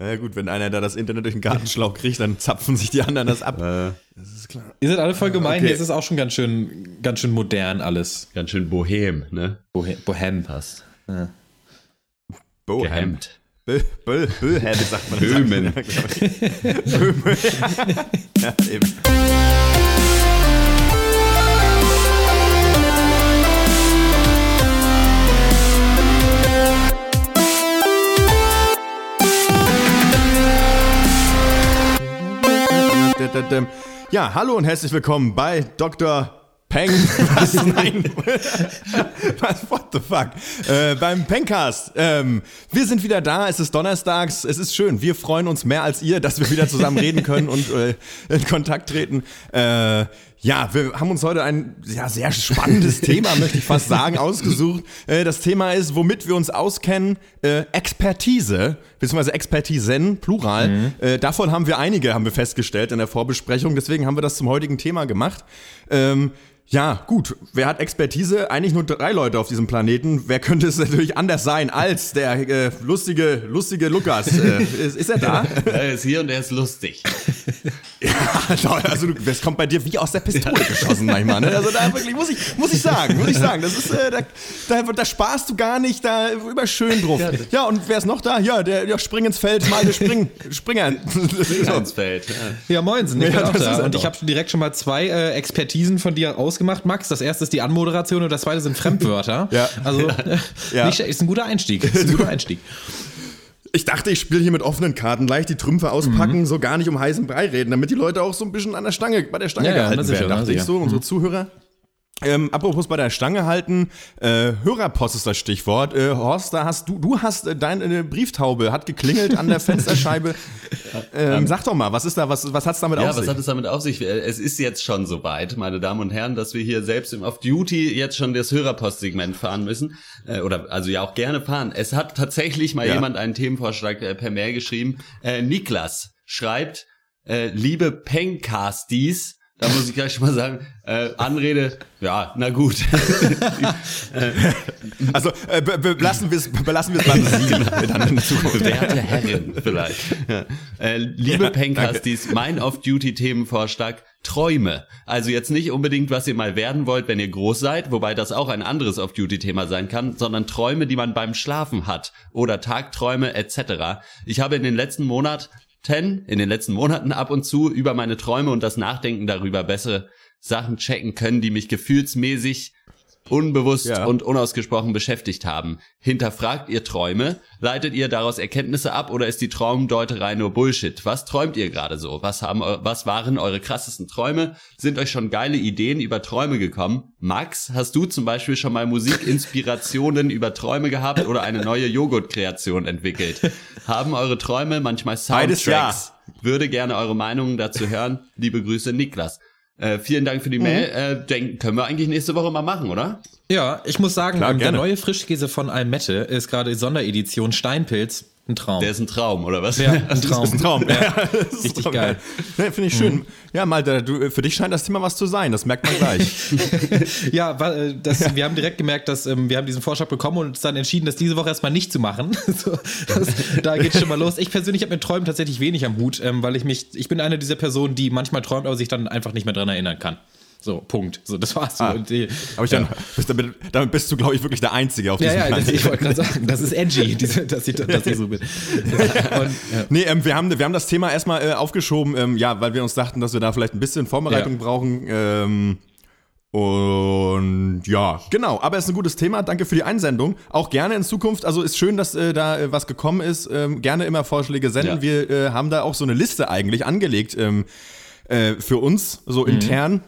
Ja gut, wenn einer da das Internet durch den Gartenschlauch kriegt, dann zapfen sich die anderen das ab. Äh, das ist klar. Ihr seid alle voll gemein, okay. hier ist es auch schon ganz schön, ganz schön modern alles. Ganz schön bohem, ne? Bohem, bohem. passt. Ja. Bohem. Böhem sagt man. Böhmen. Böhmen. ja, eben. Ja, hallo und herzlich willkommen bei Dr. Peng. Was? Nein. Was? What the fuck? Äh, beim Pengcast. Ähm, wir sind wieder da. Es ist donnerstags. Es ist schön. Wir freuen uns mehr als ihr, dass wir wieder zusammen reden können und äh, in Kontakt treten. Äh, ja, wir haben uns heute ein ja, sehr spannendes Thema, möchte ich fast sagen, ausgesucht. Äh, das Thema ist, womit wir uns auskennen, äh, Expertise, beziehungsweise Expertisen, Plural. Mhm. Äh, davon haben wir einige, haben wir festgestellt in der Vorbesprechung. Deswegen haben wir das zum heutigen Thema gemacht. Ja, gut. Wer hat Expertise? Eigentlich nur drei Leute auf diesem Planeten. Wer könnte es natürlich anders sein als der äh, lustige, lustige Lukas? Äh, ist, ist, er da? er ist hier und er ist lustig. ja, also du, das kommt bei dir wie aus der Pistole geschossen manchmal. Ne? Also da wirklich, muss ich, muss ich sagen, muss ich sagen, das ist, äh, da, da, da sparst du gar nicht, da über schön drauf. Ja, und wer ist noch da? Ja, der, der Spring ins Feld, mal der Spring, Springer. Spring ins Feld. Ja, ja moinsen, ich ja, bin auch da. Und ich habe direkt schon mal zwei äh, Expertisen von dir ausgegeben gemacht, Max. Das erste ist die Anmoderation und das zweite sind Fremdwörter. ja. Also ja. Nicht, ist ein guter Einstieg. Ist ein guter Einstieg. Ich dachte, ich spiele hier mit offenen Karten, leicht die Trümpfe auspacken, mhm. so gar nicht um heißen Brei reden, damit die Leute auch so ein bisschen an der Stange, bei der Stange ja, gehalten ja, werden, dachte ich so, unsere mhm. Zuhörer. Ähm, apropos bei der Stange halten, äh, Hörerpost ist das Stichwort. Äh, Horst, da hast du, du hast äh, deine Brieftaube hat geklingelt an der Fensterscheibe. ähm, ähm, sag doch mal, was ist da, was, was hat's damit ja, auf sich? Ja, was hat es damit auf sich? Es ist jetzt schon soweit, meine Damen und Herren, dass wir hier selbst im Off-Duty jetzt schon das Hörerpostsegment fahren müssen. Äh, oder also ja auch gerne fahren. Es hat tatsächlich mal ja. jemand einen Themenvorschlag äh, per Mail geschrieben. Äh, Niklas schreibt, äh, liebe Pencasties, da muss ich gleich schon mal sagen, äh, Anrede, ja, na gut. also äh, belassen wir es belassen wir es beim Sie dann in Zukunft. Werte Herrin vielleicht. Ja. Äh, liebe ja, Pencasties, mein Off-Duty-Themenvorschlag, Träume. Also jetzt nicht unbedingt, was ihr mal werden wollt, wenn ihr groß seid, wobei das auch ein anderes Off-Duty-Thema sein kann, sondern Träume, die man beim Schlafen hat oder Tagträume etc. Ich habe in den letzten Monat in den letzten Monaten ab und zu über meine Träume und das Nachdenken darüber bessere Sachen checken können, die mich gefühlsmäßig unbewusst ja. und unausgesprochen beschäftigt haben. Hinterfragt ihr Träume? Leitet ihr daraus Erkenntnisse ab oder ist die Traumdeuterei nur Bullshit? Was träumt ihr gerade so? Was haben, was waren eure krassesten Träume? Sind euch schon geile Ideen über Träume gekommen? Max, hast du zum Beispiel schon mal Musikinspirationen über Träume gehabt oder eine neue Joghurtkreation entwickelt? Haben eure Träume manchmal Soundtracks? Ja. Würde gerne eure Meinungen dazu hören. Liebe Grüße, Niklas. Äh, vielen Dank für die Mail. Mhm. Äh, denken, können wir eigentlich nächste Woche mal machen, oder? Ja, ich muss sagen, Klar, der neue Frischkäse von Almette ist gerade Sonderedition Steinpilz. Ein Traum. Der ist ein Traum, oder was? Ja, ein Traum. Das ist ein Traum. Ja, Richtig Traum, geil. Ja, Finde ich schön. Mhm. Ja, Malte, du, für dich scheint das Thema was zu sein. Das merkt man gleich. ja, äh, das, wir haben direkt gemerkt, dass ähm, wir haben diesen Vorschlag bekommen und uns dann entschieden, das diese Woche erstmal nicht zu machen. so, das, da geht schon mal los. Ich persönlich habe mit Träumen tatsächlich wenig am Hut, ähm, weil ich mich, ich bin eine dieser Personen, die manchmal träumt, aber sich dann einfach nicht mehr dran erinnern kann. So, Punkt. So, das war's. Ah, die, aber ich ja. dann, damit, damit, bist du, glaube ich, wirklich der Einzige auf diesem ja, ja, Planeten. ich wollte gerade sagen, das ist edgy, diese, dass, ich, dass ich so bin. Und, ja. Nee, ähm, wir, haben, wir haben das Thema erstmal äh, aufgeschoben, ähm, ja, weil wir uns dachten, dass wir da vielleicht ein bisschen Vorbereitung brauchen. Ähm, und ja, genau. Aber es ist ein gutes Thema. Danke für die Einsendung. Auch gerne in Zukunft. Also ist schön, dass äh, da äh, was gekommen ist. Ähm, gerne immer Vorschläge senden. Ja. Wir äh, haben da auch so eine Liste eigentlich angelegt ähm, äh, für uns, so mhm. intern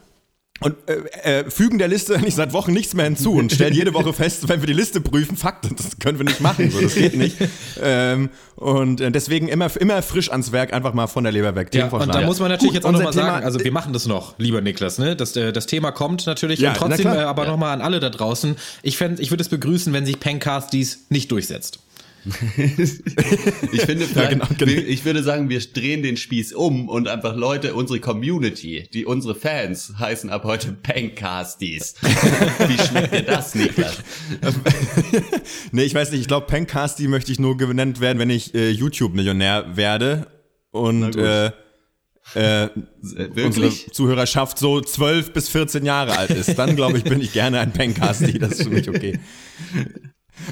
und äh, äh, fügen der Liste eigentlich seit Wochen nichts mehr hinzu und stellen jede Woche fest, wenn wir die Liste prüfen, Fakt, das können wir nicht machen, so, das geht nicht. Ähm, und äh, deswegen immer, immer frisch ans Werk, einfach mal von der Leber weg. Ja, und da muss man natürlich Gut, jetzt auch nochmal sagen, also wir machen das noch, lieber Niklas, ne? Das, äh, das Thema kommt natürlich ja, und trotzdem äh, aber ja. nochmal an alle da draußen. Ich, fänd, ich würde es begrüßen, wenn sich Pencast dies nicht durchsetzt. Ich finde, ja, genau, genau. ich würde sagen, wir drehen den Spieß um und einfach Leute, unsere Community, die unsere Fans heißen ab heute Pancasties. Wie schmeckt dir das, Niklas? nee, ich weiß nicht, ich glaube, Pancasty möchte ich nur genannt werden, wenn ich äh, YouTube-Millionär werde und äh, äh, unsere Zuhörerschaft so 12 bis 14 Jahre alt ist, dann glaube ich, bin ich gerne ein Pencasti. Das ist für mich okay.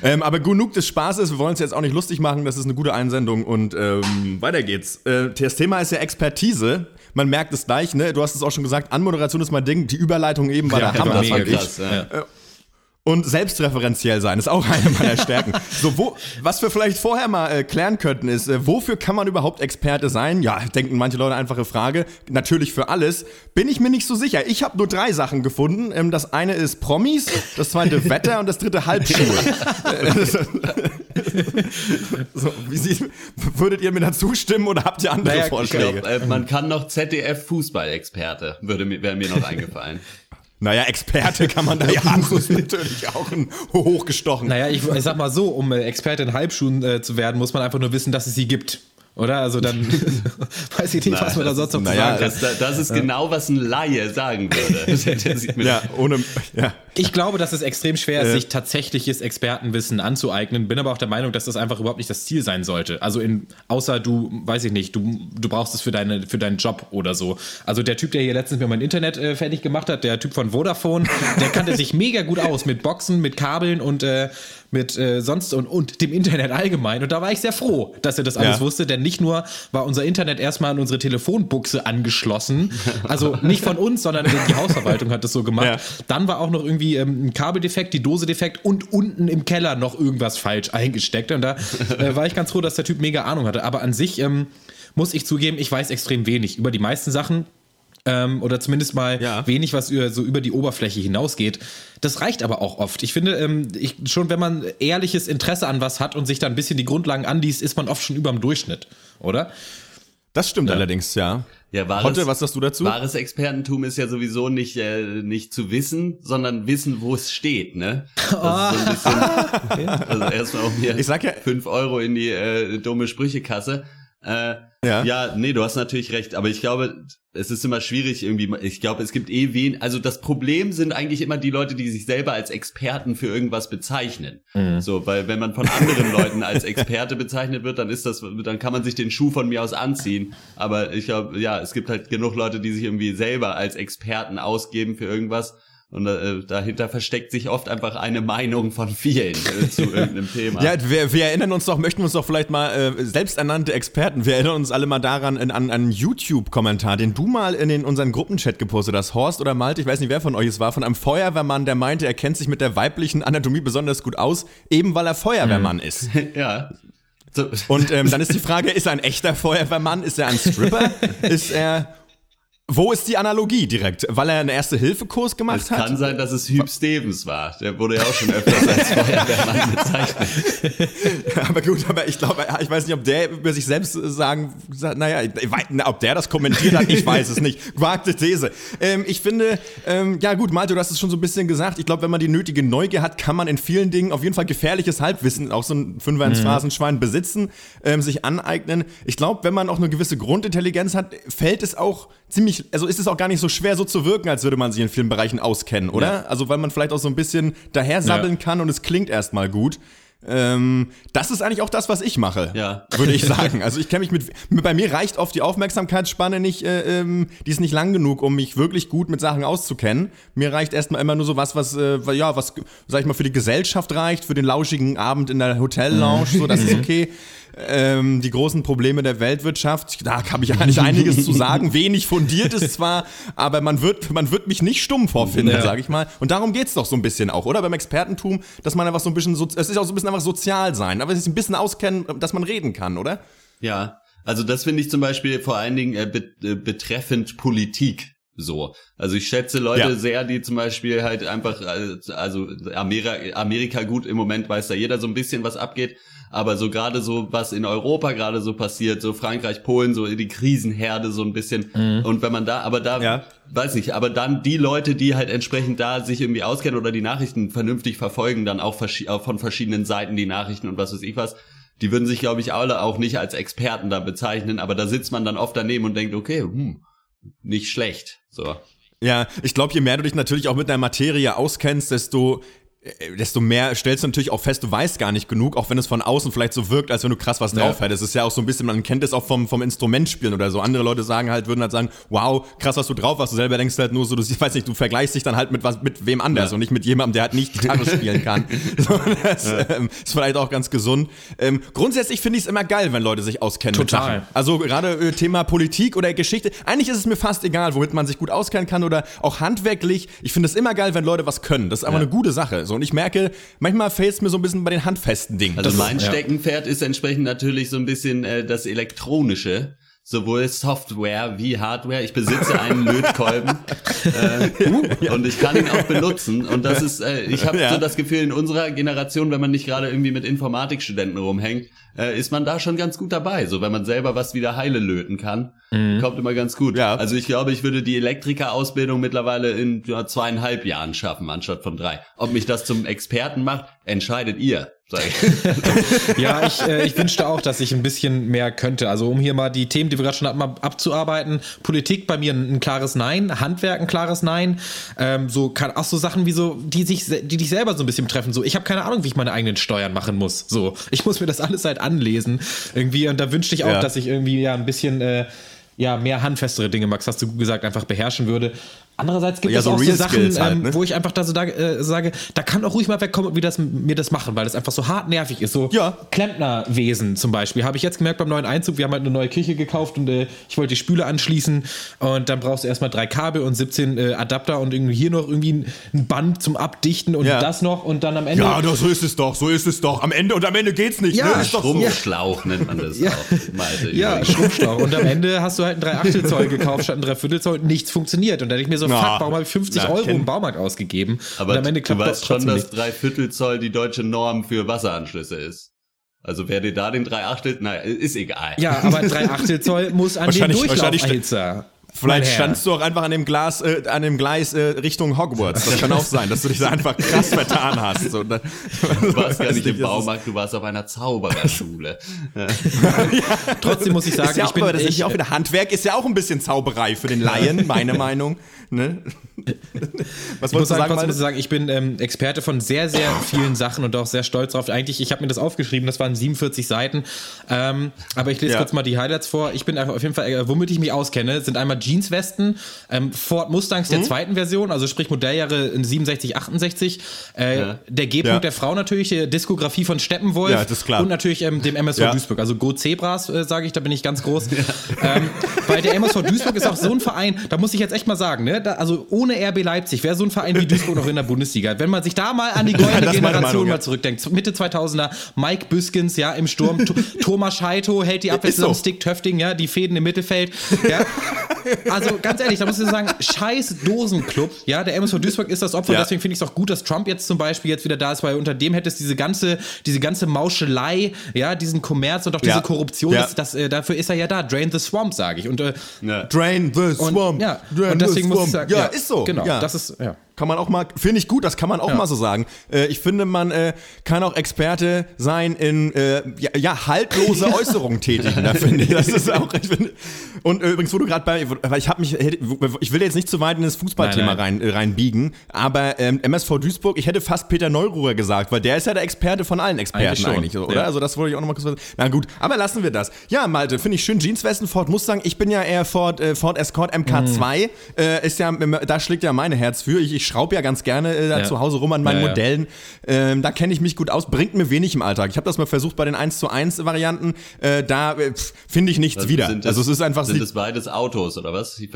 Ähm, aber genug des Spaßes, wir wollen es jetzt auch nicht lustig machen, das ist eine gute Einsendung und ähm, weiter geht's. Äh, das Thema ist ja Expertise. Man merkt es gleich, ne? Du hast es auch schon gesagt, Anmoderation ist mein Ding, die Überleitung eben war ja, der Hammer, fand ich. ja. Äh, und selbstreferenziell sein ist auch eine meiner Stärken. so, wo, was wir vielleicht vorher mal äh, klären könnten, ist, äh, wofür kann man überhaupt Experte sein? Ja, denken manche Leute einfache Frage. Natürlich für alles. Bin ich mir nicht so sicher. Ich habe nur drei Sachen gefunden. Ähm, das eine ist Promis, das zweite Wetter und das dritte Halbschuhe. so, Sie, würdet ihr mir da zustimmen oder habt ihr andere naja, Vorschläge? Glaub, äh, man kann noch ZDF Fußballexperte, würde mir, wäre mir noch eingefallen. Naja, Experte kann man da ja ist natürlich auch ein hochgestochen. Naja, ich, ich sag mal so, um äh, Experte in Halbschuhen äh, zu werden, muss man einfach nur wissen, dass es sie gibt. Oder? Also dann weiß ich nicht, Na, was man da sonst noch naja, zu sagen kann. Das, das ist genau, was ein Laie sagen würde. ja, ohne, ja. Ich glaube, dass es extrem schwer ist, äh. sich tatsächliches Expertenwissen anzueignen. Bin aber auch der Meinung, dass das einfach überhaupt nicht das Ziel sein sollte. Also in, außer du, weiß ich nicht, du, du brauchst es für, deine, für deinen Job oder so. Also der Typ, der hier letztens mir mein Internet äh, fertig gemacht hat, der Typ von Vodafone, der kannte sich mega gut aus mit Boxen, mit Kabeln und äh, mit äh, sonst und, und dem Internet allgemein. Und da war ich sehr froh, dass er das alles ja. wusste, denn nicht nur war unser Internet erstmal an unsere Telefonbuchse angeschlossen, also nicht von uns, sondern die Hausverwaltung hat das so gemacht. Ja. Dann war auch noch irgendwie ähm, ein Kabeldefekt, die Dose defekt und unten im Keller noch irgendwas falsch eingesteckt. Und da äh, war ich ganz froh, dass der Typ mega Ahnung hatte. Aber an sich ähm, muss ich zugeben, ich weiß extrem wenig über die meisten Sachen ähm, oder zumindest mal ja. wenig, was über, so über die Oberfläche hinausgeht. Das reicht aber auch oft. Ich finde, ähm, ich, schon wenn man ehrliches Interesse an was hat und sich da ein bisschen die Grundlagen anliest, ist man oft schon über dem Durchschnitt, oder? Das stimmt ja. allerdings, ja. Ja, wahres, Hotte, was sagst du dazu? Wahres Expertentum ist ja sowieso nicht, äh, nicht zu wissen, sondern wissen, wo es steht, ne? Das ist so ein bisschen, also erstmal auch mir ich sag ja, fünf Euro in die äh, dumme Sprüchekasse. Äh, ja. ja, nee, du hast natürlich recht, aber ich glaube, es ist immer schwierig irgendwie, ich glaube, es gibt eh wen, also das Problem sind eigentlich immer die Leute, die sich selber als Experten für irgendwas bezeichnen. Mhm. So, weil wenn man von anderen Leuten als Experte bezeichnet wird, dann ist das, dann kann man sich den Schuh von mir aus anziehen. Aber ich glaube, ja, es gibt halt genug Leute, die sich irgendwie selber als Experten ausgeben für irgendwas und äh, dahinter versteckt sich oft einfach eine Meinung von vielen äh, zu irgendeinem Thema. Ja, wir, wir erinnern uns doch, möchten uns doch vielleicht mal äh, selbsternannte Experten, wir erinnern uns alle mal daran in, an einen YouTube-Kommentar, den du mal in den, unseren Gruppenchat gepostet hast, Horst oder Malte, ich weiß nicht, wer von euch es war, von einem Feuerwehrmann, der meinte, er kennt sich mit der weiblichen Anatomie besonders gut aus, eben weil er Feuerwehrmann mhm. ist. ja. So. Und ähm, dann ist die Frage, ist er ein echter Feuerwehrmann? Ist er ein Stripper? ist er wo ist die Analogie direkt? Weil er einen Erste-Hilfe-Kurs gemacht es hat? Es kann sein, dass es Hüb Stevens war. Der wurde ja auch schon öfters als Feuerwehrmann bezeichnet. aber gut, aber ich glaube, ich weiß nicht, ob der über sich selbst sagen, naja, ob der das kommentiert hat, ich weiß es nicht. Gewagte These. Ähm, ich finde, ähm, ja gut, Malte, du hast es schon so ein bisschen gesagt. Ich glaube, wenn man die nötige Neugier hat, kann man in vielen Dingen auf jeden Fall gefährliches Halbwissen, auch so ein Fünfer ins mhm. Phrasenschwein besitzen, ähm, sich aneignen. Ich glaube, wenn man auch eine gewisse Grundintelligenz hat, fällt es auch ziemlich, also ist es auch gar nicht so schwer, so zu wirken, als würde man sich in vielen Bereichen auskennen, oder? Ja. Also weil man vielleicht auch so ein bisschen daher sabbeln ja. kann und es klingt erstmal gut. Ähm, das ist eigentlich auch das, was ich mache, ja. würde ich sagen. Also ich kenne mich mit, bei mir reicht oft die Aufmerksamkeitsspanne nicht, äh, ähm, die ist nicht lang genug, um mich wirklich gut mit Sachen auszukennen. Mir reicht erstmal immer nur so was, was, äh, ja, was, sag ich mal, für die Gesellschaft reicht, für den lauschigen Abend in der Hotellounge, so, das ist okay ähm, die großen Probleme der Weltwirtschaft. Da habe ich eigentlich einiges zu sagen. Wenig fundiert ist zwar, aber man wird, man wird mich nicht stumm vorfinden, ja. sage ich mal. Und darum geht's doch so ein bisschen auch, oder? Beim Expertentum, dass man einfach so ein bisschen, so, es ist auch so ein bisschen einfach sozial sein, aber es ist ein bisschen auskennen, dass man reden kann, oder? Ja, also das finde ich zum Beispiel vor allen Dingen äh, äh betreffend Politik so. Also ich schätze Leute ja. sehr, die zum Beispiel halt einfach, äh, also Amerika, Amerika gut, im Moment weiß da jeder so ein bisschen, was abgeht, aber so gerade so, was in Europa gerade so passiert, so Frankreich, Polen, so die Krisenherde so ein bisschen. Mhm. Und wenn man da, aber da, ja. weiß nicht, aber dann die Leute, die halt entsprechend da sich irgendwie auskennen oder die Nachrichten vernünftig verfolgen, dann auch, von verschiedenen Seiten die Nachrichten und was weiß ich was, die würden sich, glaube ich, alle auch nicht als Experten da bezeichnen, aber da sitzt man dann oft daneben und denkt, okay, hm, nicht schlecht. So. Ja, ich glaube, je mehr du dich natürlich auch mit der Materie auskennst, desto desto mehr stellst du natürlich auch fest, du weißt gar nicht genug, auch wenn es von außen vielleicht so wirkt, als wenn du krass was drauf ja. hättest. Es ist ja auch so ein bisschen, man kennt es auch vom, vom Instrumentspielen oder so. Andere Leute sagen halt, würden halt sagen, wow, krass, was du drauf hast. Du selber denkst halt nur so, du ich weiß nicht, du vergleichst dich dann halt mit was, mit wem anders ja. und nicht mit jemandem, der halt nicht Gitarre spielen kann. das ja. ähm, ist vielleicht auch ganz gesund. Ähm, grundsätzlich finde ich es immer geil, wenn Leute sich auskennen. Total. Also gerade äh, Thema Politik oder Geschichte. Eigentlich ist es mir fast egal, womit man sich gut auskennen kann oder auch handwerklich. Ich finde es immer geil, wenn Leute was können. Das ist aber eine gute Sache. So, und ich merke, manchmal fehlt es mir so ein bisschen bei den handfesten Dingen. Also das, mein Steckenpferd ja. ist entsprechend natürlich so ein bisschen äh, das Elektronische sowohl Software wie Hardware. Ich besitze einen Lötkolben äh, und ich kann ihn auch benutzen. Und das ist, äh, ich habe ja. so das Gefühl, in unserer Generation, wenn man nicht gerade irgendwie mit Informatikstudenten rumhängt, äh, ist man da schon ganz gut dabei. So, wenn man selber was wieder heile löten kann, mhm. kommt immer ganz gut. Ja. Also ich glaube, ich würde die Elektrikerausbildung mittlerweile in ja, zweieinhalb Jahren schaffen, anstatt von drei. Ob mich das zum Experten macht, entscheidet ihr. ja, ich, äh, ich wünschte auch, dass ich ein bisschen mehr könnte. Also um hier mal die Themen, die wir gerade schon hatten, mal abzuarbeiten. Politik bei mir ein, ein klares Nein, Handwerk ein klares Nein. Ähm, so kann auch so Sachen wie so, die sich, die dich selber so ein bisschen treffen. So, ich habe keine Ahnung, wie ich meine eigenen Steuern machen muss. So, ich muss mir das alles halt anlesen irgendwie. Und da wünschte ich auch, ja. dass ich irgendwie ja ein bisschen äh, ja, mehr handfestere Dinge, Max, hast du gesagt, einfach beherrschen würde. Andererseits gibt ja, es so auch so Sachen, halt, ähm, ne? wo ich einfach da so da, äh, sage, da kann auch ruhig mal wegkommen und wie das, mir das machen, weil das einfach so hart nervig ist. So ja. Klempnerwesen zum Beispiel. Habe ich jetzt gemerkt beim neuen Einzug, wir haben halt eine neue Küche gekauft und äh, ich wollte die Spüle anschließen und dann brauchst du erstmal drei Kabel und 17 äh, Adapter und irgendwie hier noch irgendwie ein, ein Band zum Abdichten und ja. das noch und dann am Ende. Ja, doch, so ist es doch, so ist es doch. Am Ende und am Ende geht's nicht. Ja, ne? Schrumpfschlauch so. nennt man das ja. auch. Malte, ja, Schrumpfschlauch. Und am Ende hast du halt ein 3 Achtel Zoll gekauft statt ein 3 Viertel Zoll. Nichts funktioniert. Und da denke ich mir so, fuck, warum habe ich 50 50 Na, Euro im Baumarkt ausgegeben. Aber am Ende du weißt schon, dass drei Viertel Zoll die deutsche Norm für Wasseranschlüsse ist. Also wer dir da den 3 Achtel, naja, ist egal. Ja, aber 3 Achtel Zoll muss an den Durchlauferhitzer. Vielleicht standst du auch einfach an dem Glas, äh, an dem Gleis äh, Richtung Hogwarts. Das kann auch sein, dass du dich da einfach krass vertan hast. So, ne? Du warst gar nicht im Baumarkt, du warst auf einer Zaubererschule. ja. Trotzdem muss ich sagen, ja ich bin aber das ich, ist ja auch wieder Handwerk ist ja auch ein bisschen Zauberei für den Laien, meine Meinung. Ne? Was ich muss sagen, sagen, muss sagen, ich bin ähm, Experte von sehr, sehr vielen Sachen und auch sehr stolz drauf. Eigentlich, ich habe mir das aufgeschrieben, das waren 47 Seiten. Ähm, aber ich lese ja. kurz mal die Highlights vor. Ich bin einfach auf jeden Fall, äh, womit ich mich auskenne, sind einmal Jeanswesten, ähm, Ford Mustangs der mhm. zweiten Version, also sprich Modelljahre 67, 68. Äh, ja. Der G-Punkt ja. der Frau natürlich, die Diskografie von Steppenwolf. Ja, das ist klar. Und natürlich ähm, dem MSV Duisburg. Also Go Zebras, äh, sage ich, da bin ich ganz groß. Ähm, weil der MSV Duisburg ist auch so ein Verein, da muss ich jetzt echt mal sagen, ne? Da, also ohne RB Leipzig wäre so ein Verein wie Duisburg noch in der Bundesliga. Wenn man sich da mal an die goldene Generation Meinung, mal zurückdenkt, Mitte 2000er, Mike Büskens, ja, im Sturm, Thomas Scheito hält die Abwehr zusammen, so. Stick Töfting, ja, die Fäden im Mittelfeld. Ja. Also ganz ehrlich, da muss ich sagen, scheiß Dosenclub, ja, der MSV Duisburg ist das Opfer, ja. deswegen finde ich es auch gut, dass Trump jetzt zum Beispiel jetzt wieder da ist, weil unter dem hätte es diese ganze, diese ganze Mauschelei, ja, diesen Kommerz und auch diese ja. Korruption, ja. Das, das, äh, dafür ist er ja da. Drain the Swamp, sage ich. Und, äh, Drain the Swamp. Und, ja. Drain und deswegen muss ich sagen, ja, ist so. Genau, ja. das ist, ja. Kann man auch mal, finde ich gut, das kann man auch ja. mal so sagen. Äh, ich finde, man äh, kann auch Experte sein in äh, ja, ja, haltlose Äußerungen tätigen, da finde ich. Das ist auch, ich finde, und äh, übrigens, wo du gerade bei, weil ich habe mich, ich will jetzt nicht zu weit in das Fußballthema rein, äh, reinbiegen, aber ähm, MSV Duisburg, ich hätte fast Peter Neururer gesagt, weil der ist ja der Experte von allen Experten eigentlich, eigentlich oder? Ja. Also das wollte ich auch nochmal kurz sagen. Na gut, aber lassen wir das. Ja, Malte, finde ich schön. Jeanswesten, Ford Mustang. Ich bin ja eher Ford, äh, Ford Escort MK2. Mhm. Ist ja, da schlägt ja meine Herz für. Ich, ich schraube ja ganz gerne äh, ja. zu Hause rum an meinen ja, Modellen. Ähm, da kenne ich mich gut aus, bringt mir wenig im Alltag. Ich habe das mal versucht bei den 1 zu 1 Varianten. Äh, da äh, finde ich nichts also wieder. Das, also es ist einfach. Sind es beides Autos oder was?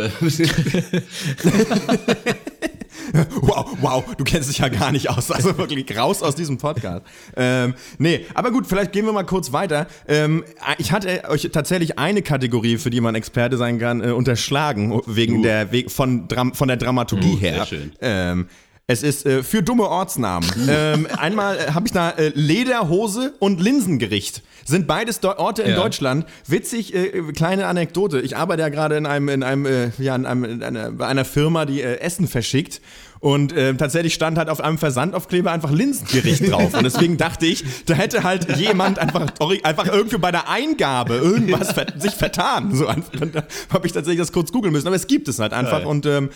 wow, wow, du kennst dich ja gar nicht aus. Also wirklich raus aus diesem Podcast. Ähm, nee, aber gut, vielleicht gehen wir mal kurz weiter. Ähm, ich hatte euch tatsächlich eine Kategorie, für die man Experte sein kann, äh, unterschlagen, wegen uh. der, von, von der Dramaturgie uh, her. Sehr schön. Ähm, Es ist äh, für dumme Ortsnamen. ähm, einmal äh, habe ich da äh, Lederhose und Linsengericht. Sind beides Do Orte in Ja. Deutschland. Witzig, äh, kleine Anekdote. Ich arbeite ja gerade in einem, in einem, äh, ja, in einem, in einer, bei einer Firma, die Essen verschickt. Und äh, tatsächlich stand halt auf einem Versandaufkleber einfach Linsengericht drauf. Und deswegen dachte ich, da hätte halt jemand einfach, einfach irgendwie bei der Eingabe irgendwas ver sich vertan. So habe ich tatsächlich das kurz googeln müssen. Aber es gibt es halt einfach. Und ähm,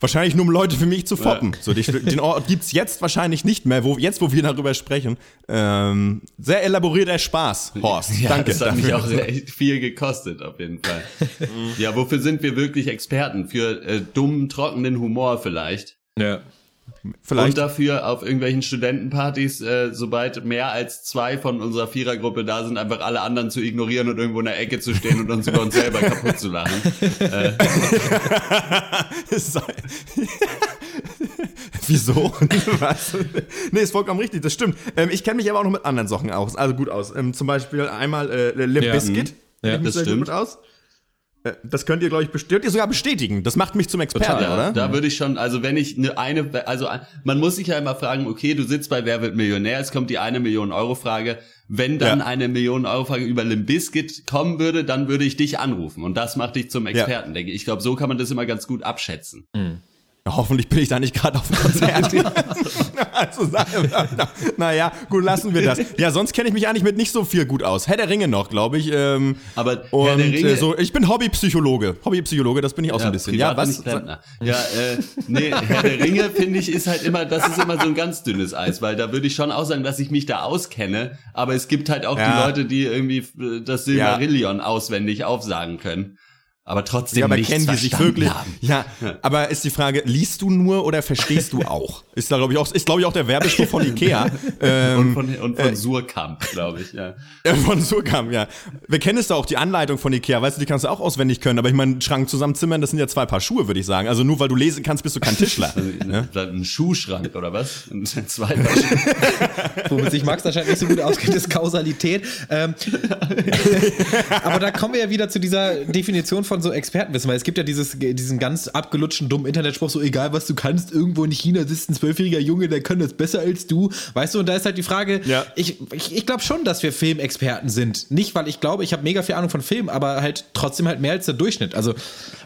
wahrscheinlich nur um Leute für mich zu foppen. So, die, den Ort gibt's jetzt wahrscheinlich nicht mehr, wo, jetzt wo wir darüber sprechen. Ähm, sehr elaborierter Spaß, Horst. Ja, Danke das hat mich dafür. auch echt viel gekostet, auf jeden Fall. ja, wofür sind wir wirklich Experten? Für äh, dummen, trockenen Humor vielleicht. Ja. Vielleicht. Und dafür auf irgendwelchen Studentenpartys, äh, sobald mehr als zwei von unserer Vierergruppe da sind, einfach alle anderen zu ignorieren und irgendwo in der Ecke zu stehen und uns über uns selber kaputt zu lachen. Sei- Wieso? Was? Nee, ist vollkommen richtig, das stimmt. Ähm, ich kenne mich aber auch noch mit anderen Sachen aus, also gut aus. Ähm, zum Beispiel einmal äh, Limp Ja. Ja, Kenn ich mich das gut stimmt. mit aus. Äh, Das könnt ihr, glaube ich, könnt ihr sogar bestätigen. Das macht mich zum Experten, Ja, oder? Da würde ich schon, also wenn ich eine, eine, also man muss sich ja immer fragen, okay, du sitzt bei Wer wird Millionär, es kommt die eine Million Euro Frage. Wenn dann Ja. eine Million Euro Frage über Limbiskit kommen würde, dann würde ich dich anrufen und das macht dich zum Experten, denke ich. Ich glaube, so kann man das immer ganz gut abschätzen. Ja, hoffentlich bin ich da nicht gerade auf dem Konzert. also, na, na, naja, gut, lassen wir das. Ja, sonst kenne ich mich eigentlich mit nicht so viel gut aus. Herr der Ringe noch, glaube ich. Ähm, Aber und Herr der Ringe, äh, so, ich bin Hobbypsychologe. Hobbypsychologe, das bin ich auch so ein bisschen. Ja, was? Ja, äh, nee, Herr der Ringe, finde ich, ist halt immer, das ist immer so ein ganz dünnes Eis, weil da würde ich schon auch sagen, dass ich mich da auskenne, aber es gibt halt auch Ja. die Leute, die irgendwie äh, das Silmarillion auswendig aufsagen können. Aber trotzdem Ja, aber nichts kennen die sich wirklich? Haben. Ja, aber ist die Frage, liest du nur oder verstehst du auch? Ist da glaube ich auch, ist glaube ich auch der Werbespruch von Ikea. Und ähm, von, und von Surkamp, glaube ich, ja. äh, von Surkamp, ja. Wir kennen es da auch, die Anleitung von Ikea, weißt du, die kannst du auch auswendig können, aber ich meine, Schrank zusammenzimmern, das sind ja zwei Paar Schuhe, würde ich sagen. Also nur weil du lesen kannst, bist du kein Tischler. Ein, ein Schuhschrank oder was? Ein zweiter Womit sich Max anscheinend nicht so gut auskennt, ist Kausalität. Ähm, aber da kommen wir ja wieder zu dieser Definition von so Expertenwissen, weil es gibt ja dieses, diesen ganz abgelutschten, dummen Internetspruch, so egal was du kannst, irgendwo in China sitzt ein zwölfjähriger Junge, der kann das besser als du. Weißt du, und da ist halt die Frage, Ja. ich, ich, ich glaube schon, dass wir Filmexperten sind. Nicht, weil ich glaube, ich habe mega viel Ahnung von Film, aber halt trotzdem halt mehr als der Durchschnitt. Also,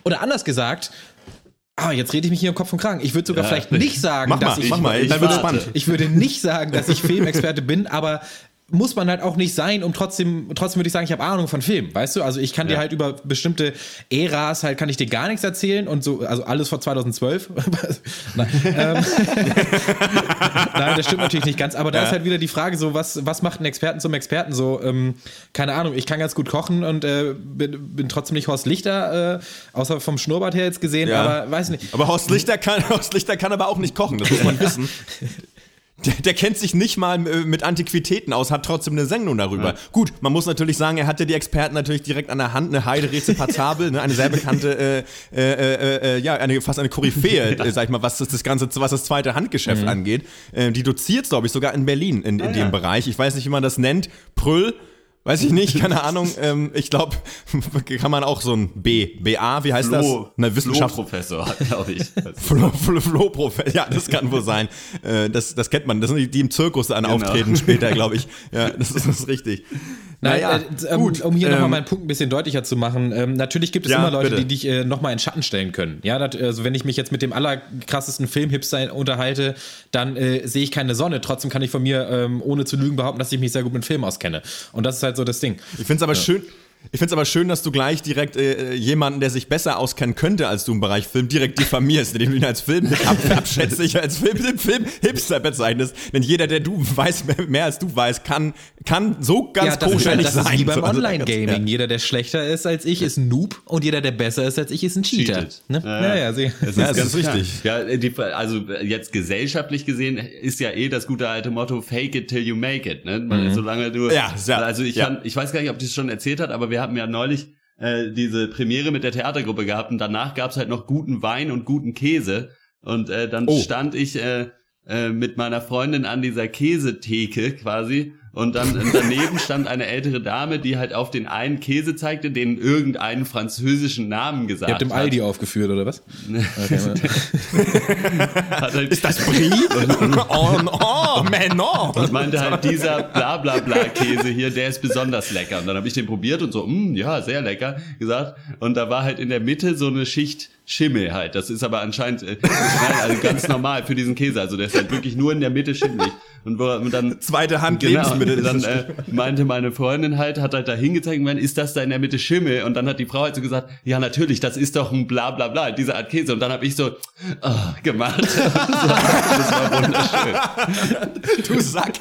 oder anders gesagt, Ah, jetzt rede ich mich hier im Kopf und Kragen. Ich würde sogar Ja. vielleicht nicht sagen, Mach dass mal, ich mach mal, ich dann wird's warte. spannend. ich würde nicht sagen, dass ich Filmexperte bin, aber muss man halt auch nicht sein, um trotzdem, trotzdem würde ich sagen, ich habe Ahnung von Film, weißt du? Also ich kann dir halt über bestimmte Äras halt, kann ich dir gar nichts erzählen und so, also alles vor 2012. Nein, ähm, Nein, das stimmt natürlich nicht ganz, aber da ist halt wieder die Frage so, was, was macht einen Experten zum Experten so? Ähm, keine Ahnung, ich kann ganz gut kochen und äh, bin, bin trotzdem nicht Horst Lichter, äh, außer vom Schnurrbart her jetzt gesehen, Ja. aber weiß nicht. Aber Horst Lichter kann, Horst Lichter kann aber auch nicht kochen, das muss man wissen. Der, der kennt sich nicht mal äh, mit Antiquitäten aus, hat trotzdem eine Sendung darüber. Gut, man muss natürlich sagen, er hatte die Experten natürlich direkt an der Hand, eine Heide Reze Passabel, ne, eine sehr bekannte, äh, äh, äh, äh, ja, eine, fast eine Koryphäe, äh, sag ich mal, was das, das ganze, was das zweite Handgeschäft angeht. Äh, die doziert, glaube ich, sogar in Berlin in, in dem Bereich. Ich weiß nicht, wie man das nennt. Prüll. Weiß ich nicht, keine Ahnung. Ähm, ich glaube, kann man auch so ein B, BA, wie heißt Flo, das? Eine Wissenschaft. Professor, glaube ich. Flo, Flo, Flo ja, das kann wohl sein. Äh, das, das kennt man. Das sind die, die im Zirkus dann Genau. auftreten später, glaube ich. Ja, das ist, das ist richtig. Nein, Naja, äh, ähm, gut. um hier nochmal Ähm, meinen Punkt ein bisschen deutlicher zu machen. Ähm, natürlich gibt es Ja, immer Leute, bitte. die dich äh, nochmal in Schatten stellen können. Ja, dat, also wenn ich mich jetzt mit dem allerkrassesten Filmhipster unterhalte, dann äh, sehe ich keine Sonne. Trotzdem kann ich von mir, ähm, ohne zu lügen, behaupten, dass ich mich sehr gut mit Film auskenne. Und das ist halt so das Ding. Ich finde es aber schön. Ich finde es aber schön, dass du gleich direkt äh, jemanden, der sich besser auskennen könnte als du im Bereich Film, direkt diffamierst, indem du ihn als Film ab, abschätzig als Film, Film Hipster bezeichnest. Denn jeder, der du weißt, mehr, mehr als du weißt, kann, kann so ganz ja, das, ist, koscher halt- nicht das sein. ist wie beim also, Online-Gaming. Jeder, der schlechter ist als ich, ist ein Noob und jeder, der besser ist als ich, ist ein Cheater. Ne? Ja, Ja, ja. ja, sie. Das Ja, das ganz ist richtig. Ja, die, also jetzt gesellschaftlich gesehen ist ja eh das gute alte Motto Fake it till you make it. Ne? Man, Solange du. Ja, ja, Also ich, ja. fand, ich weiß gar nicht, ob das schon erzählt hat, aber wir hatten ja neulich äh, diese Premiere mit der Theatergruppe gehabt und danach gab's halt noch guten Wein und guten Käse und äh, dann Oh. stand ich äh, äh, mit meiner Freundin an dieser Käsetheke quasi und dann daneben stand eine ältere Dame, die halt auf den einen Käse zeigte, den irgendeinen französischen Namen gesagt Ihr habt im hat. Aldi aufgeführt, oder was? Hat halt, Ist das Brie? oh, oh, man, no. und meinte halt, dieser bla bla bla Käse hier, der ist besonders lecker. Und dann habe ich den probiert und so, mm, ja, sehr lecker gesagt. Und da war halt in der Mitte so eine Schicht Schimmel halt. Das ist aber anscheinend äh, also ganz normal für diesen Käse. Also der ist halt wirklich nur in der Mitte schimmelig. Und, wo, und dann Zweite Hand Genau, Ist dann äh, meinte meine Freundin halt, hat halt da hingezeigt, und meinte, ist das da in der Mitte Schimmel? Und dann hat die Frau halt so gesagt, ja natürlich, das ist doch ein bla bla bla, diese Art Käse. Und dann habe ich so oh, gemacht. so, das war wunderschön. du Sack.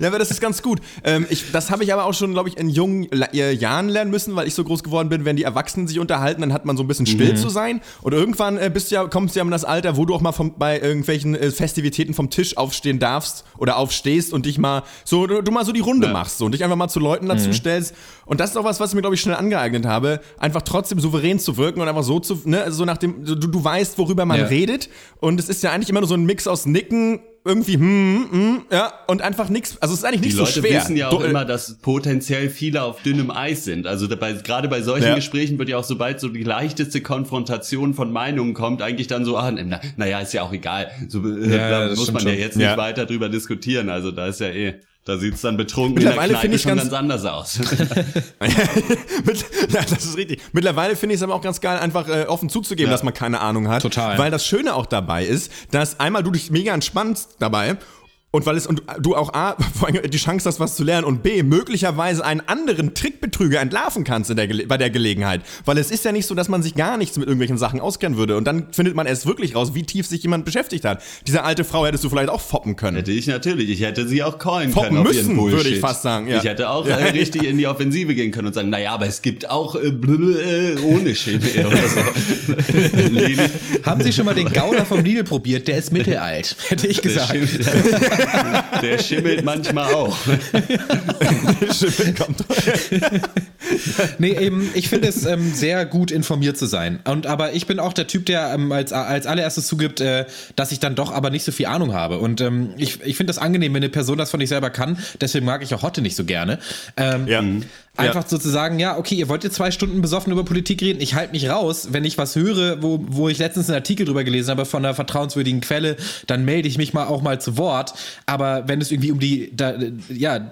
Ja, aber das ist ganz gut. Ähm, ich, das habe ich aber auch schon, glaube ich, in jungen äh, Jahren lernen müssen, weil ich so groß geworden bin, wenn die Erwachsenen sich unterhalten, dann hat man so ein bisschen still zu sein. Und irgendwann äh, bist du ja, kommst du ja in das Alter, wo du auch mal vom, bei irgendwelchen äh, Festivitäten vom Tisch aufstehen darfst oder aufstehst und dich mal so, du, du mal so die Runde Ja. machst so, und dich einfach mal zu Leuten dazu stellst. Und das ist auch was, was ich mir, glaube ich, schnell angeeignet habe, einfach trotzdem souverän zu wirken und einfach so zu, ne, also so nach dem, du, du weißt, worüber man Ja. redet. Und es ist ja eigentlich immer nur so ein Mix aus Nicken, irgendwie, hm, hm, ja, und einfach nichts. Also es ist eigentlich Die nicht Leute so schwer. wissen ja auch Du- äh, immer, dass potenziell viele auf dünnem Eis sind. Also dabei, gerade bei solchen Ja. Gesprächen wird ja auch, sobald so die leichteste Konfrontation von Meinungen kommt, eigentlich dann so, ah, na, naja, ist ja auch egal. So äh, Ja, da muss man ja schon. jetzt nicht Ja. weiter drüber diskutieren. Also da ist ja eh, da sieht's dann betrunken in der Mittlerweile Kneipe finde ich schon ganz- ganz anders aus. Das ist richtig. Mittlerweile finde ich es aber auch ganz geil, einfach äh, offen zuzugeben, Ja. dass man keine Ahnung hat. Total. Weil das Schöne auch dabei ist, dass einmal du dich mega entspannst dabei und weil es und du auch A, vor allem die Chance hast, was zu lernen und B, möglicherweise einen anderen Trickbetrüger entlarven kannst in der, bei der Gelegenheit. Weil es ist ja nicht so, dass man sich gar nichts mit irgendwelchen Sachen auskennen würde. Und dann findet man erst wirklich raus, wie tief sich jemand beschäftigt hat. Diese alte Frau hättest du vielleicht auch foppen können. Hätte ich natürlich. Ich hätte sie auch callen Foppen können müssen, würde ich fast sagen, ja. Ich hätte auch Ja. äh, richtig in die Offensive gehen können und sagen, naja, aber es gibt auch äh, blö, äh, ohne Chemie oder so. Haben Sie schon mal den Gouda vom Lidl probiert? Der ist mittelalt, hätte ich gesagt. Schimmelt, der schimmelt manchmal auch. Kommt. Nee, eben, ich finde es ähm, sehr gut informiert zu sein. Und aber ich bin auch der Typ, der ähm, als, als allererstes zugibt, äh, dass ich dann doch aber nicht so viel Ahnung habe. Und ähm, ich, ich finde das angenehm, wenn eine Person das von sich selber kann. Deswegen mag ich auch Hotte nicht so gerne. Ähm, Ja. Einfach Ja. sozusagen, ja, okay, ihr wollt jetzt zwei Stunden besoffen über Politik reden, ich halte mich raus. Wenn ich was höre, wo, wo ich letztens einen Artikel drüber gelesen habe von einer vertrauenswürdigen Quelle, dann melde ich mich mal auch mal zu Wort. Aber wenn es irgendwie um die, da, ja,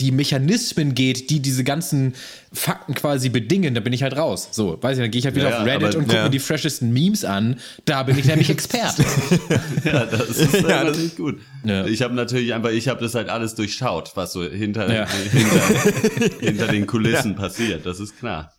die Mechanismen geht, die diese ganzen Fakten quasi bedingen, da bin ich halt raus. So, weiß ich, dann gehe ich halt wieder Ja, auf Reddit aber- und gucke ja. mir die freshesten Memes an. Da bin ich nämlich Experte. Ja, das ist äh, Ja, das- natürlich gut. Ja. Ich habe natürlich einfach, ich habe das halt alles durchschaut, was so hinter, Ja. äh, hinter, hinter den Kulissen passiert. Das ist klar.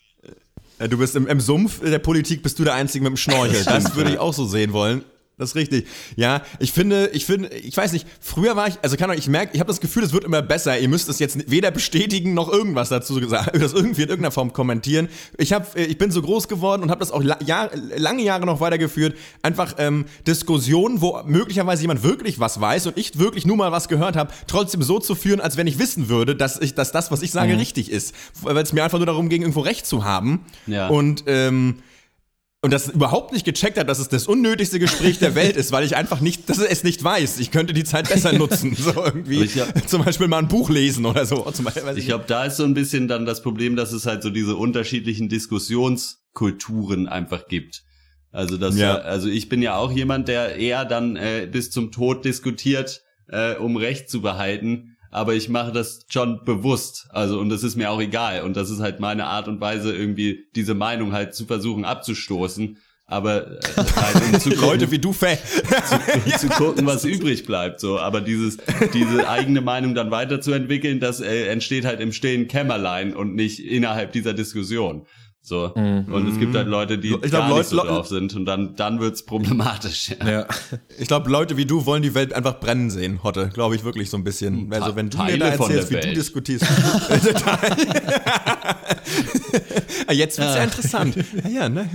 Ja, Du bist im, im Sumpf der Politik, bist du der Einzige mit dem Schnorchel. Das würde ich auch so sehen wollen. Das ist richtig. Ja, ich finde, ich finde, ich weiß nicht, früher war ich, also kann auch, ich merke, ich habe das Gefühl, es wird immer besser. Ihr müsst es jetzt weder bestätigen noch irgendwas dazu gesagt, das irgendwie in irgendeiner Form kommentieren. Ich habe, ich bin so groß geworden und habe das auch Jahr, lange Jahre noch weitergeführt. Einfach ähm, Diskussionen, wo möglicherweise jemand wirklich was weiß und ich wirklich nur mal was gehört habe, trotzdem so zu führen, als wenn ich wissen würde, dass ich, dass das, was ich sage, richtig ist, weil es mir einfach nur darum ging, irgendwo Recht zu haben. Ja. Und ähm, und das überhaupt nicht gecheckt hat, dass es das unnötigste Gespräch der Welt ist, weil ich einfach nicht, dass es nicht weiß. Ich könnte die Zeit besser nutzen. So irgendwie. Ich zum Beispiel mal ein Buch lesen oder so. Zum Beispiel, Ich glaube, da ist so ein bisschen dann das Problem, dass es halt so diese unterschiedlichen Diskussionskulturen einfach gibt. Also das, Ja. also ich bin ja auch jemand, der eher dann äh, bis zum Tod diskutiert, äh, um Recht zu behalten. Aber ich mache das schon bewusst. Also, und das ist mir auch egal. Und das ist halt meine Art und Weise, irgendwie diese Meinung halt zu versuchen abzustoßen. Aber äh, halt, um zu gucken, Leute wie du, Fan. zu gucken, was übrig bleibt. So, aber dieses, diese eigene Meinung dann weiterzuentwickeln, das äh, entsteht halt im stillen Kämmerlein und nicht innerhalb dieser Diskussion. So. Und es gibt halt Leute, die Ich glaub, gar Leute- nicht so drauf sind und dann, dann wird's problematisch. Ja. ja. Ich glaube, Leute wie du wollen die Welt einfach brennen sehen, Hotte. Glaube ich wirklich so ein bisschen. Also wenn du mir Teile da von erzählst, wie der du Welt. diskutierst. Ah, Jetzt wird's ja. interessant. Ja, ja, ne?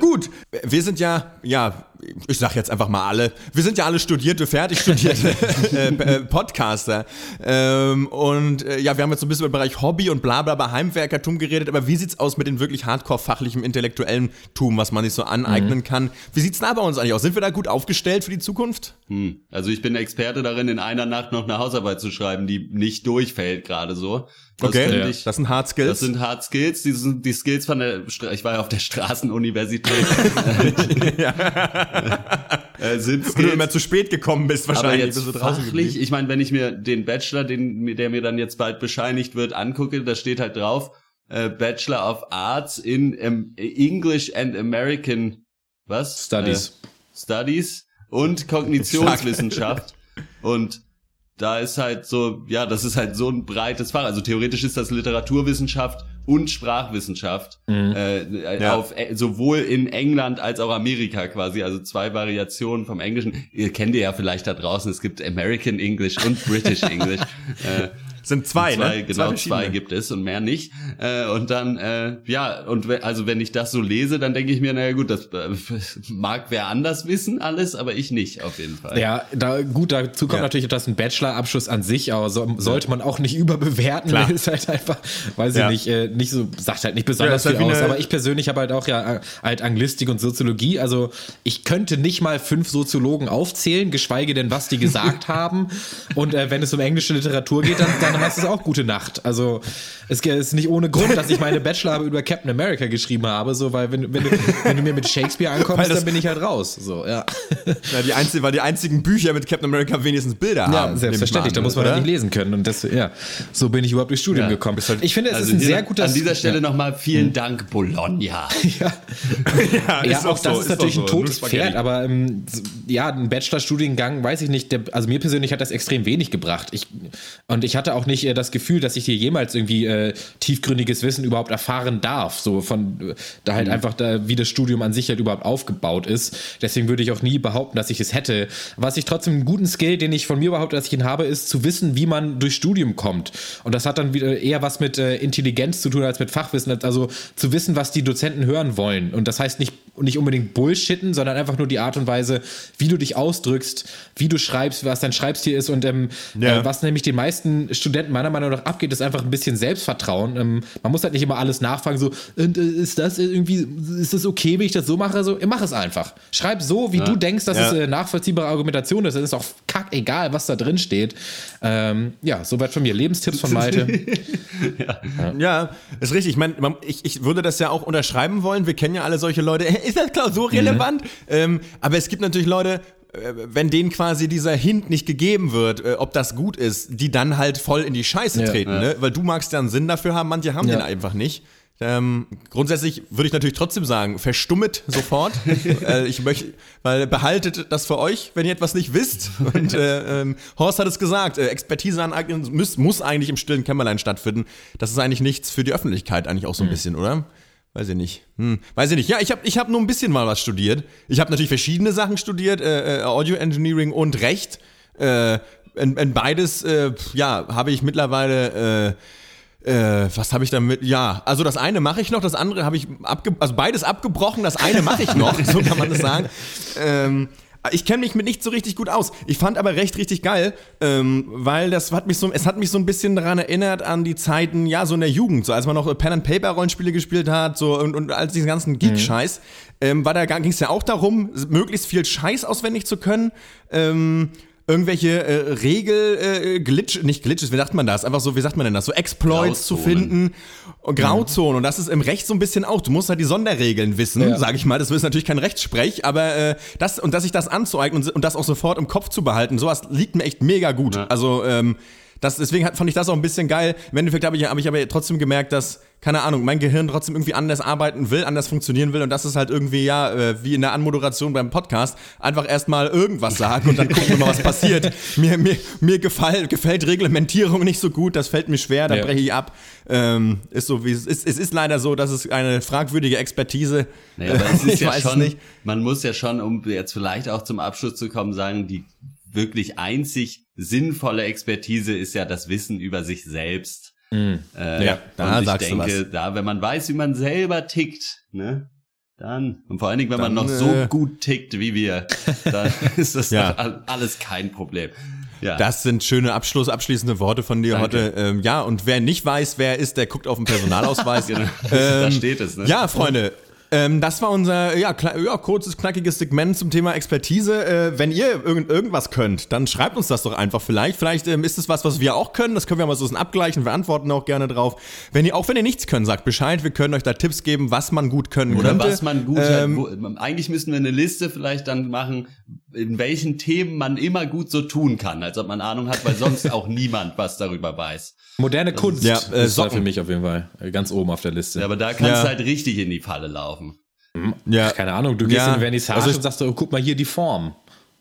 Gut, wir sind ja, ja, ich sag jetzt einfach mal alle, wir sind ja alle studierte, fertig studierte äh, äh, Podcaster. Ähm, und äh, ja, wir haben jetzt so ein bisschen über den Bereich Hobby und bla bla bla Heimwerkertum geredet, aber wie sieht's aus mit den wirklich hardcore fachlichem intellektuellen Tum, was man sich so aneignen mhm. kann? Wie sieht's da bei uns eigentlich aus? Sind wir da gut aufgestellt für die Zukunft? Hm. Also ich bin Experte darin, in einer Nacht noch eine Hausarbeit zu schreiben, die nicht durchfällt gerade so. Das okay, ja. ich, das sind Hard Skills. Das sind Hard Skills. Die sind die Skills von der, ich war ja auf der Straßenuniversität. ja. äh, sind Skills. Wo du immer zu spät gekommen bist wahrscheinlich. Aber jetzt bist draußen fachlich, ich meine, wenn ich mir den Bachelor, den, der mir dann jetzt bald bescheinigt wird, angucke, da steht halt drauf, äh, Bachelor of Arts in um, English and American, was? Studies. Äh, Studies und Kognitionswissenschaft. und da ist halt so, ja, das ist halt so ein breites Fach. Also theoretisch ist das Literaturwissenschaft und Sprachwissenschaft mhm. äh, ja. auf äh, sowohl in England als auch Amerika quasi, also zwei Variationen vom Englischen. Ihr kennt ihr ja vielleicht da draußen, es gibt American English und British English. äh, sind zwei, zwei ne? Genau, zwei, zwei gibt es und mehr nicht. Äh, und dann, äh, ja, und also wenn ich das so lese, dann denke ich mir, naja gut, das äh, mag wer anders wissen alles, aber ich nicht auf jeden Fall. Ja, da gut, dazu kommt ja. natürlich, dass ein Bachelorabschluss an sich, aber so, sollte man auch nicht überbewerten. Klar. Ist halt einfach, weiß ja. ich nicht, äh, nicht so, sagt halt nicht besonders ja, viel halt aus. Aber ich persönlich habe halt auch ja halt Anglistik und Soziologie. Also ich könnte nicht mal fünf Soziologen aufzählen, geschweige denn, was die gesagt haben. Und äh, wenn es um englische Literatur geht, dann, dann dann heißt es auch gute Nacht. Also es ist nicht ohne Grund, dass ich meine Bachelorarbeit über Captain America geschrieben habe, so weil wenn, wenn, du, wenn du mir mit Shakespeare ankommst, dann bin ich halt raus. So, ja. ja die einzige, weil die einzigen Bücher mit Captain America wenigstens Bilder ja, haben. Ja, selbstverständlich. An, da muss man oder? dann nicht lesen können. Und das, ja, so bin ich überhaupt durchs Studium ja. gekommen. Ich finde, es also ist ein sehr guter. An dieser Stelle ja. nochmal vielen hm. Dank, Bologna. ja, ja, ja auch, auch das so, ist natürlich ein totes Pferd, aber ähm, ja, ein Bachelorstudiengang, weiß ich nicht. Der, also mir persönlich hat das extrem wenig gebracht. Ich, und ich hatte auch nicht äh, das Gefühl, dass ich hier jemals irgendwie äh, tiefgründiges Wissen überhaupt erfahren darf. So von äh, da halt mhm. einfach da, wie das Studium an sich halt überhaupt aufgebaut ist. Deswegen würde ich auch nie behaupten, dass ich es hätte. Was ich trotzdem einen guten Skill, den ich von mir behaupte, dass ich ihn habe, ist zu wissen, wie man durch Studium kommt. Und das hat dann wieder eher was mit äh, Intelligenz zu tun als mit Fachwissen. Also zu wissen, was die Dozenten hören wollen. Und das heißt nicht, nicht unbedingt Bullshitten, sondern einfach nur die Art und Weise, wie du dich ausdrückst, wie du schreibst, was dein Schreibstil ist und ähm, ja. äh, was nämlich den meisten Studenten meiner Meinung nach abgeht, ist einfach ein bisschen Selbstvertrauen. Ähm, man muss halt nicht immer alles nachfragen, so, und, äh, ist das irgendwie, ist das okay, wenn ich das so mache? So, mach es einfach. Schreib so, wie ja. du denkst, dass ja. es äh, nachvollziehbare Argumentation ist. Dann ist auch kack egal, was da drin steht. Ähm, ja, soweit von mir. Lebenstipps von Malte. ja. ist richtig. Ich meine, ich, ich würde das ja auch unterschreiben wollen. Wir kennen ja alle solche Leute. Ist das klausurrelevant? Mhm. Ähm, aber es gibt natürlich Leute, äh, wenn denen quasi dieser Hint nicht gegeben wird, äh, ob das gut ist, die dann halt voll in die Scheiße ja, treten, ja. Ne? Weil du magst ja einen Sinn dafür haben, manche haben ja. den einfach nicht. Ähm, grundsätzlich würde ich natürlich trotzdem sagen, verstummet sofort. äh, ich möchte, weil behaltet das für euch, wenn ihr etwas nicht wisst. Und äh, ähm, Horst hat es gesagt, äh, Expertise aneignen muss, muss eigentlich im stillen Kämmerlein stattfinden. Das ist eigentlich nichts für die Öffentlichkeit, eigentlich auch so ein mhm. bisschen, oder? Weiß ich nicht. Hm, weiß ich nicht. Ja, ich habe ich hab nur ein bisschen mal was studiert. Ich habe natürlich verschiedene Sachen studiert, äh, äh, Audio Engineering und Recht. Äh, in, in beides, äh, ja, habe ich mittlerweile, äh, äh, was habe ich damit? Ja, also das eine mache ich noch, das andere habe ich abge also beides abgebrochen, das eine mache ich noch, so kann man das sagen. Ähm, ich kenne mich mit nicht so richtig gut aus. Ich fand aber recht richtig geil, ähm, weil das hat mich so, es hat mich so ein bisschen daran erinnert an die Zeiten, ja, so in der Jugend, so als man noch Pen and Paper Rollenspiele gespielt hat, so und, und als diesen ganzen Geek-Scheiß, mhm. ähm, war da ging es ja auch darum, möglichst viel Scheiß auswendig zu können. Ähm, irgendwelche äh, Regel äh, Glitch, nicht Glitches, wie sagt man das? Einfach so, wie sagt man denn das? So Exploits zu finden und Grauzonen und das ist im Recht so ein bisschen auch. Du musst halt die Sonderregeln wissen, ja. sage ich mal. Das ist natürlich kein Rechtssprech, aber äh, das und dass sich das anzueignen und, und, das auch sofort im Kopf zu behalten, sowas liegt mir echt mega gut. Ja. Also ähm, das, deswegen fand ich das auch ein bisschen geil. Im Endeffekt habe ich, hab ich aber trotzdem gemerkt, dass, keine Ahnung, mein Gehirn trotzdem irgendwie anders arbeiten will, anders funktionieren will. Und das ist halt irgendwie, ja, äh, wie in der Anmoderation beim Podcast, einfach erstmal irgendwas sagen und dann gucken wir mal, was passiert. Mir, mir, mir gefällt, gefällt Reglementierung nicht so gut, das fällt mir schwer, dann ja. breche ich ab. Ähm, ist so, wie es ist. Es ist leider so, dass es eine fragwürdige Expertise. Naja, aber es ist ja schon, man muss ja schon, um jetzt vielleicht auch zum Abschluss zu kommen, sagen, die wirklich einzig sinnvolle Expertise ist ja das Wissen über sich selbst. Mm. Äh, ja, da und ich sagst denke, du was. da, wenn man weiß, wie man selber tickt, ne, Dann, und vor allen Dingen, wenn dann, man noch äh, so gut tickt wie wir, dann ist das ja. alles kein Problem. Ja. Das sind schöne Abschluss, abschließende Worte von dir Danke. heute. Ähm, ja, und wer nicht weiß, wer er ist, der guckt auf den Personalausweis. genau. ähm, da steht es. Ne? Ja, Freunde, ähm, das war unser ja, ja, kurzes, knackiges Segment zum Thema Expertise. Äh, wenn ihr irgend, irgendwas könnt, dann schreibt uns das doch einfach vielleicht. Vielleicht ähm, ist es was, was wir auch können. Das können wir mal so ein abgleichen. Wir antworten auch gerne drauf. Wenn ihr, auch wenn ihr nichts könnt, sagt Bescheid. Wir können euch da Tipps geben, was man gut können Oder könnte. was man gut ähm, hat. Wo, eigentlich müssen wir eine Liste vielleicht dann machen, in welchen Themen man immer gut so tun kann, als ob man Ahnung hat, weil sonst auch niemand was darüber weiß. Moderne Kunst ja, äh, ist halt für mich auf jeden Fall ganz oben auf der Liste. Ja, aber da kannst ja. du halt richtig in die Falle laufen. Hm? Ja. Keine Ahnung, du gehst ja. in Vernissage also und sagst, oh, guck mal hier die Form.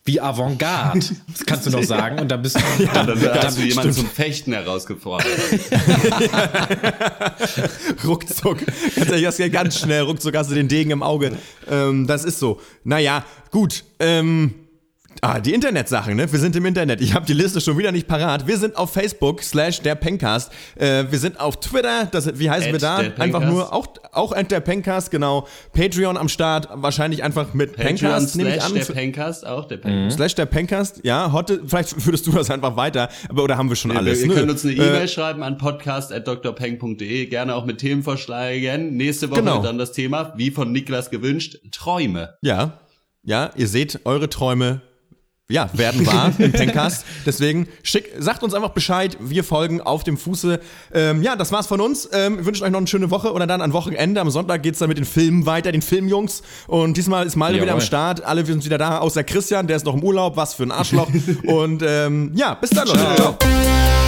Wie Avantgarde. Das kannst du noch sagen. Und dann bist du. Ja, dann, dann hast du jemanden zum Fechten herausgefordert. ruckzuck. Ganz, ganz schnell, ruckzuck hast du den Degen im Auge. Ähm, das ist so. Naja, gut. Ähm, Ah, die Internetsachen, ne? Wir sind im Internet. Ich habe die Liste schon wieder nicht parat. Wir sind auf Facebook slash der Pencast. Äh, wir sind auf Twitter. Das, wie heißen at wir da? Einfach nur auch auch at der Pencast, genau. Patreon am Start. Wahrscheinlich einfach mit Patreon Pencast nehme ich an. Der Pencast auch der Pencast. Mhm. Slash der Pencast. Ja, Hotte. Vielleicht würdest du das einfach weiter. Aber oder haben wir schon nee, alles? Wir, ihr könnt uns eine E-Mail äh, schreiben an podcast@drpeng.de. Gerne auch mit Themenvorschlägen. Nächste Woche genau. dann das Thema, wie von Niklas gewünscht, Träume. Ja. Ja, ihr seht eure Träume ja, werden wahr im Pencast. Deswegen schick, sagt uns einfach Bescheid. Wir folgen auf dem Fuße. Ähm, ja, das war's von uns. Ähm, wir wünschen euch noch eine schöne Woche oder dann am Wochenende. Am Sonntag geht's dann mit den Filmen weiter, den Filmjungs. Und diesmal ist Malte wieder am Start. Alle sind wieder da, außer Christian, der ist noch im Urlaub. Was für ein Arschloch. Und ähm, ja, bis dann, Leute. Ciao. Ciao.